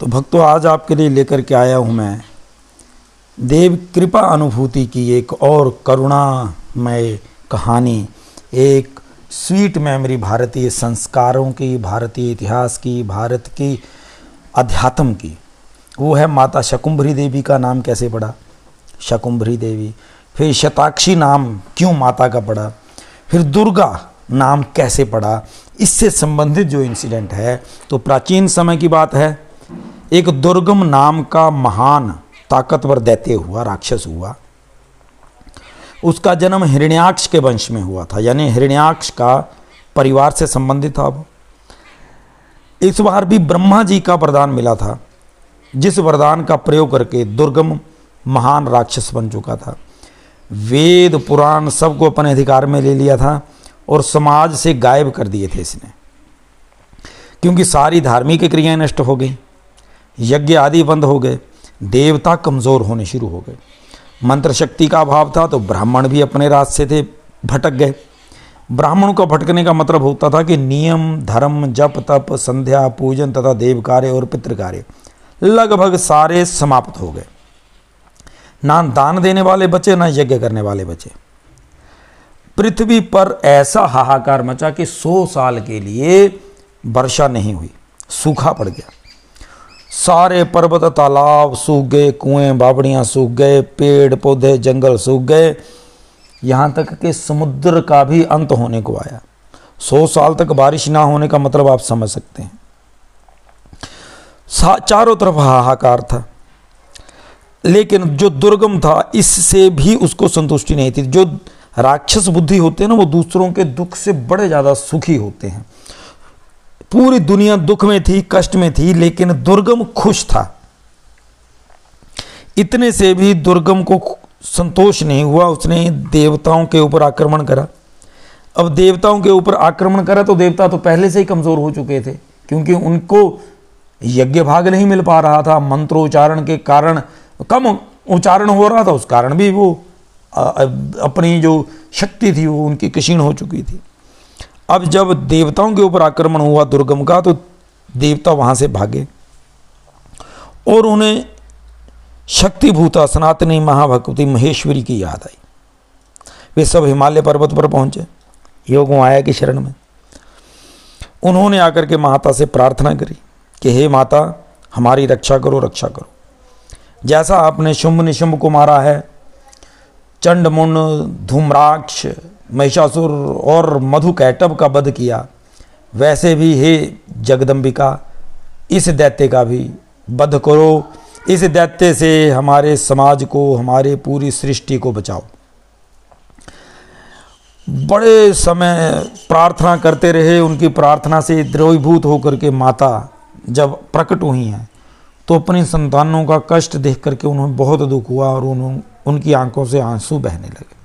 तो भक्तों, आज आपके लिए लेकर के आया हूँ मैं। देव कृपा अनुभूति की एक और करुणामय कहानी, एक स्वीट मेमोरी भारतीय संस्कारों की, भारतीय इतिहास की, भारत की, अध्यात्म की। वो है माता शकुंभरी देवी का नाम कैसे पड़ा? शकुंभरी देवी। फिर शताक्षी नाम क्यों माता का पड़ा? फिर दुर्गा नाम कैसे पड़ा? इससे संबंधित जो इंसिडेंट है तो प्राचीन समय की बात है। एक दुर्गम नाम का महान ताकतवर दैत्य हुआ, राक्षस हुआ। उसका जन्म हिरण्याक्ष के वंश में हुआ था, यानी हिरण्याक्ष का परिवार से संबंधित था वो इस बार भी ब्रह्मा जी का वरदान मिला था, जिस वरदान का प्रयोग करके दुर्गम महान राक्षस बन चुका था। वेद, पुराण सबको अपने अधिकार में ले लिया था और समाज से गायब कर दिए थे इसने, क्योंकि सारी धार्मिक क्रियाएँ नष्ट हो गई। यज्ञ आदि बंद हो गए, देवता कमज़ोर होने शुरू हो गए। मंत्र शक्ति का अभाव था तो ब्राह्मण भी अपने रास्ते थे, भटक गए। ब्राह्मणों का भटकने का मतलब होता था कि नियम, धर्म, जप, तप, संध्या, पूजन तथा देव कार्य और पितृ कार्य लगभग सारे समाप्त हो गए। ना दान देने वाले बचे, ना यज्ञ करने वाले बचे। पृथ्वी पर ऐसा हाहाकार मचा कि सौ साल के लिए वर्षा नहीं हुई, सूखा पड़ गया। सारे पर्वत, तालाब सूख गए कुएँ, बावड़ियाँ सूख गए पेड़, पौधे, जंगल सूख। गए यहाँ तक कि समुद्र का भी अंत होने को आया। सौ साल तक बारिश ना होने का मतलब आप समझ सकते हैं। चारों तरफ़ हाहाकार था। लेकिन जो दुर्गम था, इससे भी उसको संतुष्टि नहीं थी। जो राक्षस बुद्धि होते हैं ना, वो दूसरों के दुख से बड़े ज़्यादा सुखी होते हैं। पूरी दुनिया दुख में थी, कष्ट में थी, लेकिन दुर्गम खुश था। इतने से भी दुर्गम को संतोष नहीं हुआ, उसने देवताओं के ऊपर आक्रमण करा। अब देवताओं के ऊपर आक्रमण करा तो देवता तो पहले से ही कमज़ोर हो चुके थे, क्योंकि उनको यज्ञ भाग नहीं मिल पा रहा था, मंत्रोच्चारण के कारण, कम उच्चारण हो रहा था, उस कारण भी वो अपनी जो शक्ति थी वो उनकी क्षीण हो चुकी थी। अब जब देवताओं के ऊपर आक्रमण हुआ दुर्गम का तो देवता वहाँ से भागे और उन्हें शक्तिभूता सनातनी महाभगवती महेश्वरी की याद आई। वे सब हिमालय पर्वत पर पहुँचे। योग आया की शरण में। उन्होंने आकर के माता से प्रार्थना करी कि, हे माता, हमारी रक्षा करो रक्षा करो। जैसा आपने शुंभ निशुंभ को मारा है चंडमुंड धूम्राक्ष महिषासुर और मधु कैटब का वध किया, वैसे भी हे जगदम्बिका इस दैत्य का भी वध करो। इस दैत्य से हमारे समाज को, हमारे पूरी सृष्टि को बचाओ। बड़े समय प्रार्थना करते रहे, उनकी प्रार्थना से द्रोहीभूत होकर के माता जब प्रकट हुई हैं तो अपनी संतानों का कष्ट देख करके उन्हें बहुत दुख हुआ और उन्होंने उनकी आँखों से आँसू बहने लगे।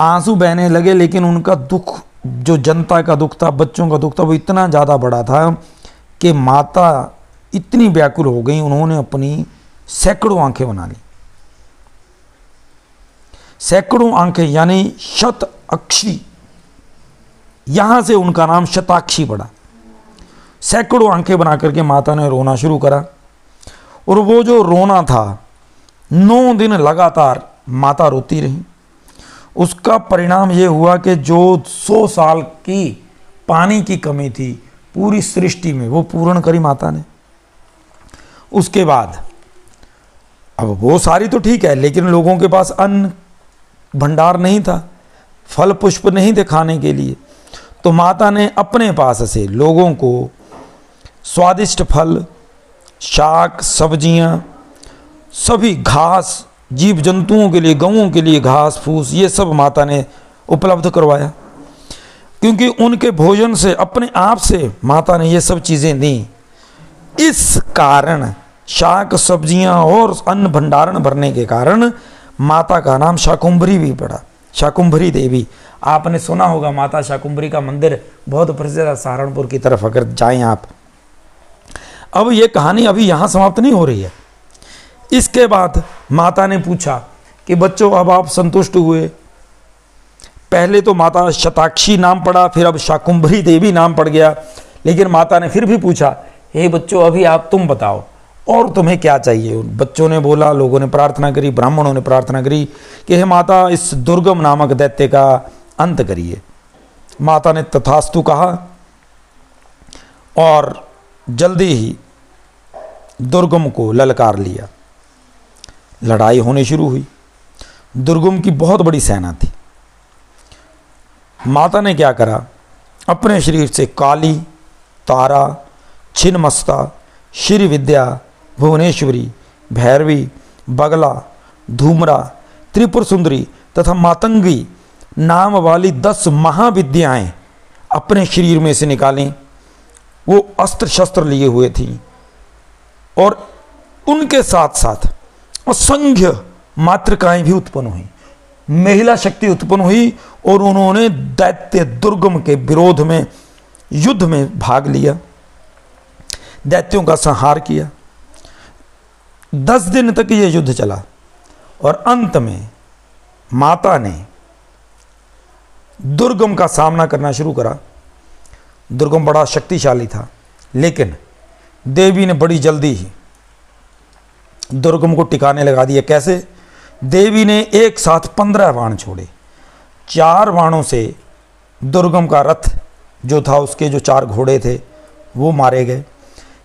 आँसू बहने लगे, लेकिन उनका दुख, जो जनता का दुख था, बच्चों का दुख था, वो इतना ज़्यादा बड़ा था कि माता इतनी व्याकुल हो गई, उन्होंने अपनी सैकड़ों आँखें बना ली। सैकड़ों आँखें, यानी शत अक्षी। यहाँ से उनका नाम शताक्षी पड़ा। सैकड़ों आँखें बना करके माता ने रोना शुरू करा। और वो जो रोना था, नौ दिन लगातार माता रोती रही। उसका परिणाम ये हुआ कि जो सौ साल की पानी की कमी थी पूरी सृष्टि में, वो पूर्ण करी माता ने। उसके बाद, अब वो सारी तो ठीक है, लेकिन लोगों के पास अन्न भंडार नहीं था, फल पुष्प नहीं थे खाने के लिए। तो माता ने अपने पास से लोगों को स्वादिष्ट फल, शाक, सब्ज़ियाँ, सभी घास जीव जंतुओं के लिए गऊओं के लिए घास, फूस, ये सब माता ने उपलब्ध करवाया। क्योंकि उनके भोजन से, अपने आप से माता ने ये सब चीज़ें दी। इस कारण शाक सब्ज़ियाँ और अन्न भंडारण भरने के कारण माता का नाम शाकुंभरी भी पड़ा। शाकुंभरी देवी, आपने सुना होगा माता शाकुंभरी का मंदिर बहुत प्रसिद्ध है, सहारनपुर की तरफ़, अगर जाएँ आप। अब ये कहानी अभी यहाँ समाप्त नहीं हो रही है। इसके बाद माता ने पूछा कि बच्चों, अब आप संतुष्ट हुए? पहले तो माता शताक्षी नाम पड़ा, फिर अब शाकुंभरी देवी नाम पड़ गया। लेकिन माता ने फिर भी पूछा, हे बच्चों, अभी आप तुम बताओ, और तुम्हें क्या चाहिए? बच्चों ने बोला, लोगों ने प्रार्थना करी, ब्राह्मणों ने प्रार्थना करी कि, हे माता, इस दुर्गम नामक दैत्य का अंत करिए। माता ने तथास्तु कहा, और जल्दी ही दुर्गम को ललकार लिया। लड़ाई होनी शुरू हुई। दुर्गम की बहुत बड़ी सेना थी। माता ने क्या करा? अपने शरीर से काली, तारा छिन्मस्ता श्री विद्या, भुवनेश्वरी, भैरवी, बगला, धूमरा, त्रिपुर सुंदरी तथा मातंगी नाम वाली दस महाविद्याएँ अपने शरीर में से निकालें। वो अस्त्र शस्त्र लिए हुए थी और उनके साथ साथ असंख्य मातृकाएँ भी उत्पन्न हुई। महिला शक्ति उत्पन्न हुई और उन्होंने दैत्य दुर्गम के विरोध में, युद्ध में भाग लिया। दैत्यों का संहार किया। दस दिन तक यह युद्ध चला और अंत में माता ने दुर्गम का सामना करना शुरू करा। दुर्गम बड़ा शक्तिशाली था, लेकिन देवी ने बड़ी जल्दी ही दुर्गम को टिकाने लगा दिया। कैसे? देवी ने एक साथ पंद्रह बाण छोड़े। चार बाणों से दुर्गम का रथ जो था, उसके जो चार घोड़े थे, वो मारे गए।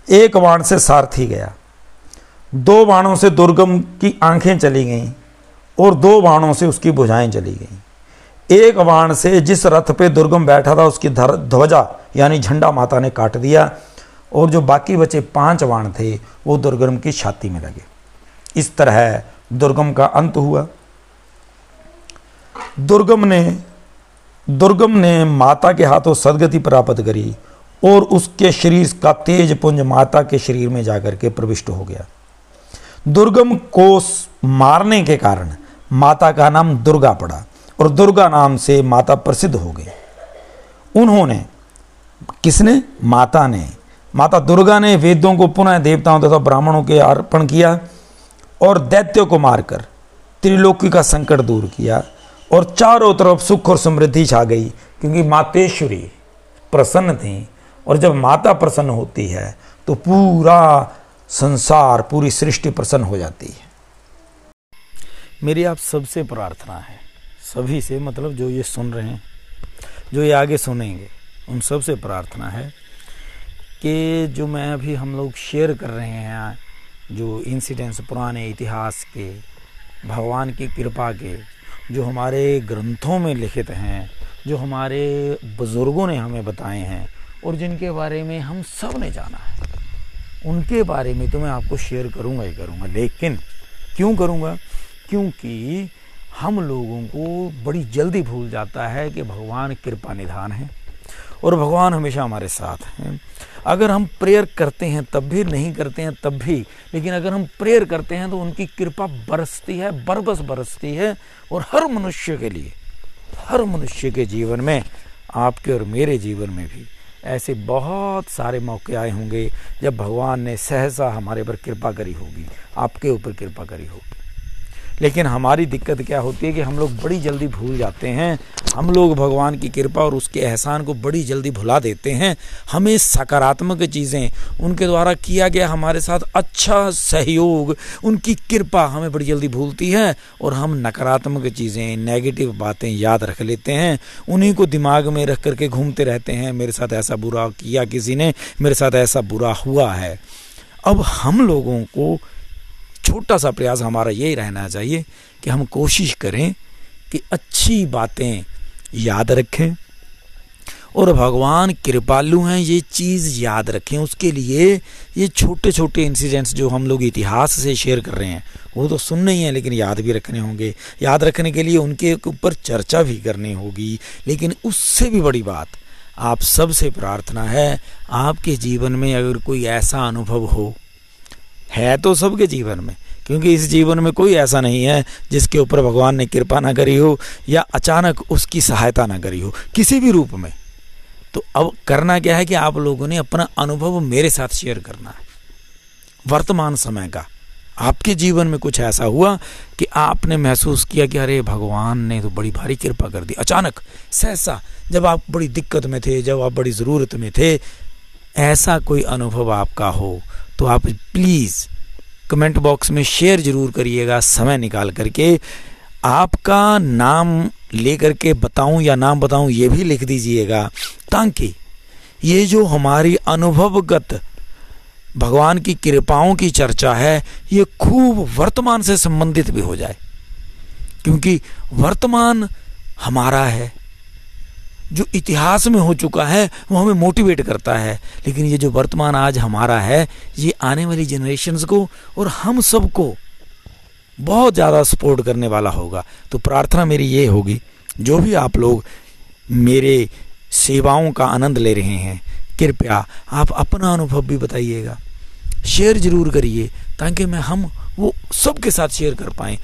एक बाण से सारथी गया। दो बाणों से दुर्गम की आँखें चली गईं और दो बाणों से उसकी भुजाएँ चली गईं। एक बाण से जिस रथ पे दुर्गम बैठा था, उसकी ध्वजा यानी झंडा माता ने काट दिया और जो बाकी बचे पाँच बाण थे, वो दुर्गम की छाती में लगे। इस तरह दुर्गम का अंत हुआ। दुर्गम ने दुर्गम ने माता के हाथों सदगति प्राप्त करी और उसके शरीर का तेज पुंज माता के शरीर में जाकर के प्रविष्ट हो गया। दुर्गम को मारने के कारण माता का नाम दुर्गा पड़ा और दुर्गा नाम से माता प्रसिद्ध हो गई। उन्होंने, किसने? माता ने। माता दुर्गा ने वेदों को पुनः देवताओं तथा ब्राह्मणों के अर्पण किया और दैत्यों को मारकर त्रिलोकी का संकट दूर किया और चारों तरफ़ सुख और समृद्धि छा गई, क्योंकि मातेश्वरी प्रसन्न थी और जब माता प्रसन्न होती है तो पूरा संसार, पूरी सृष्टि प्रसन्न हो जाती है। मेरी आप सबसे प्रार्थना है, सभी से मतलब जो ये सुन रहे हैं, जो ये आगे सुनेंगे, उन सबसे प्रार्थना है कि जो मैं अभी हम लोग शेयर कर रहे हैं जो इंसिडेंट्स पुराने इतिहास के, भगवान की कृपा के, जो हमारे ग्रंथों में लिखित हैं, जो हमारे बुज़ुर्गों ने हमें बताए हैं, और जिनके बारे में हम सबने जाना है, उनके बारे में तो मैं आपको शेयर करूँगा ही करूँगा, लेकिन क्यों करूँगा? क्योंकि हम लोगों को बड़ी जल्दी भूल जाता है कि भगवान कृपा निधान है। और भगवान हमेशा हमारे साथ हैं। अगर हम प्रेयर करते हैं, तब भी नहीं करते हैं, तब भी। लेकिन अगर हम प्रेयर करते हैं तो उनकी कृपा बरसती है, बरबस बरसती है, और हर मनुष्य के लिए, हर मनुष्य के जीवन में, आपके और मेरे जीवन में भी, ऐसे बहुत सारे मौके आए होंगे, जब भगवान ने सहसा हमारे पर कृपा करी होगी, आपके ऊपर कृपा करी होगी। लेकिन हमारी दिक्कत क्या होती है कि हम लोग बड़ी जल्दी भूल जाते हैं। हम लोग भगवान की कृपा और उसके एहसान को बड़ी जल्दी भुला देते हैं। हमें सकारात्मक चीज़ें, उनके द्वारा किया गया हमारे साथ अच्छा सहयोग, उनकी कृपा हमें बड़ी जल्दी भूलती है और हम नकारात्मक चीज़ें नेगेटिव बातें याद रख लेते हैं। उन्हीं को दिमाग में रख करके घूमते रहते हैं, मेरे साथ ऐसा बुरा किया किसी ने, मेरे साथ ऐसा बुरा हुआ है। अब हम लोगों को छोटा सा प्रयास हमारा यही रहना चाहिए कि हम कोशिश करें कि अच्छी बातें याद रखें और भगवान कृपालु हैं, ये चीज़ याद रखें। उसके लिए ये छोटे छोटे इंसिडेंट्स जो हम लोग इतिहास से शेयर कर रहे हैं, वो तो सुनने ही हैं, लेकिन याद भी रखने होंगे। याद रखने के लिए उनके ऊपर चर्चा भी करनी होगी, लेकिन उससे भी बड़ी बात, आप सबसे प्रार्थना है, आपके जीवन में अगर कोई ऐसा अनुभव हो है तो सबके जीवन में, क्योंकि इस जीवन में कोई ऐसा नहीं है जिसके ऊपर भगवान ने कृपा ना करी हो या अचानक उसकी सहायता ना करी हो, किसी भी रूप में। तो अब करना क्या है कि आप लोगों ने अपना अनुभव मेरे साथ शेयर करना है। वर्तमान समय का, आपके जीवन में कुछ ऐसा हुआ कि आपने महसूस किया कि अरे भगवान ने तो बड़ी भारी कृपा कर दी। अचानक, सहसा, जब आप बड़ी दिक्कत में थे, जब आप बड़ी ज़रूरत में थे, ऐसा कोई अनुभव आपका हो तो आप प्लीज़ कमेंट बॉक्स में शेयर ज़रूर करिएगा, समय निकाल करके। आपका नाम लेकर के बताऊँ या नाम बताऊँ ये भी लिख दीजिएगा, ताकि ये जो हमारी अनुभवगत भगवान की कृपाओं की चर्चा है, ये खूब वर्तमान से संबंधित भी हो जाए। क्योंकि वर्तमान हमारा है जो इतिहास में हो चुका है, वो हमें मोटिवेट करता है। लेकिन ये जो वर्तमान आज हमारा है, ये आने वाली जनरेशन्स को और हम सबको बहुत ज़्यादा सपोर्ट करने वाला होगा। तो प्रार्थना मेरी ये होगी, जो भी आप लोग मेरे सेवाओं का आनंद ले रहे हैं, कृपया आप अपना अनुभव भी बताइएगा। शेयर ज़रूर करिए, ताकि मैं हम वो सबके साथ शेयर कर पाए,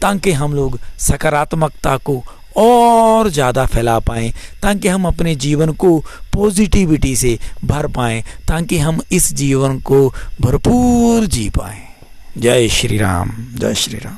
ताकि हम लोग सकारात्मकता को और ज़्यादा फैला पाएँ, ताकि हम अपने जीवन को पॉजिटिविटी से भर पाएँ, ताकि हम इस जीवन को भरपूर जी पाएँ। जय श्री राम, जय श्री राम।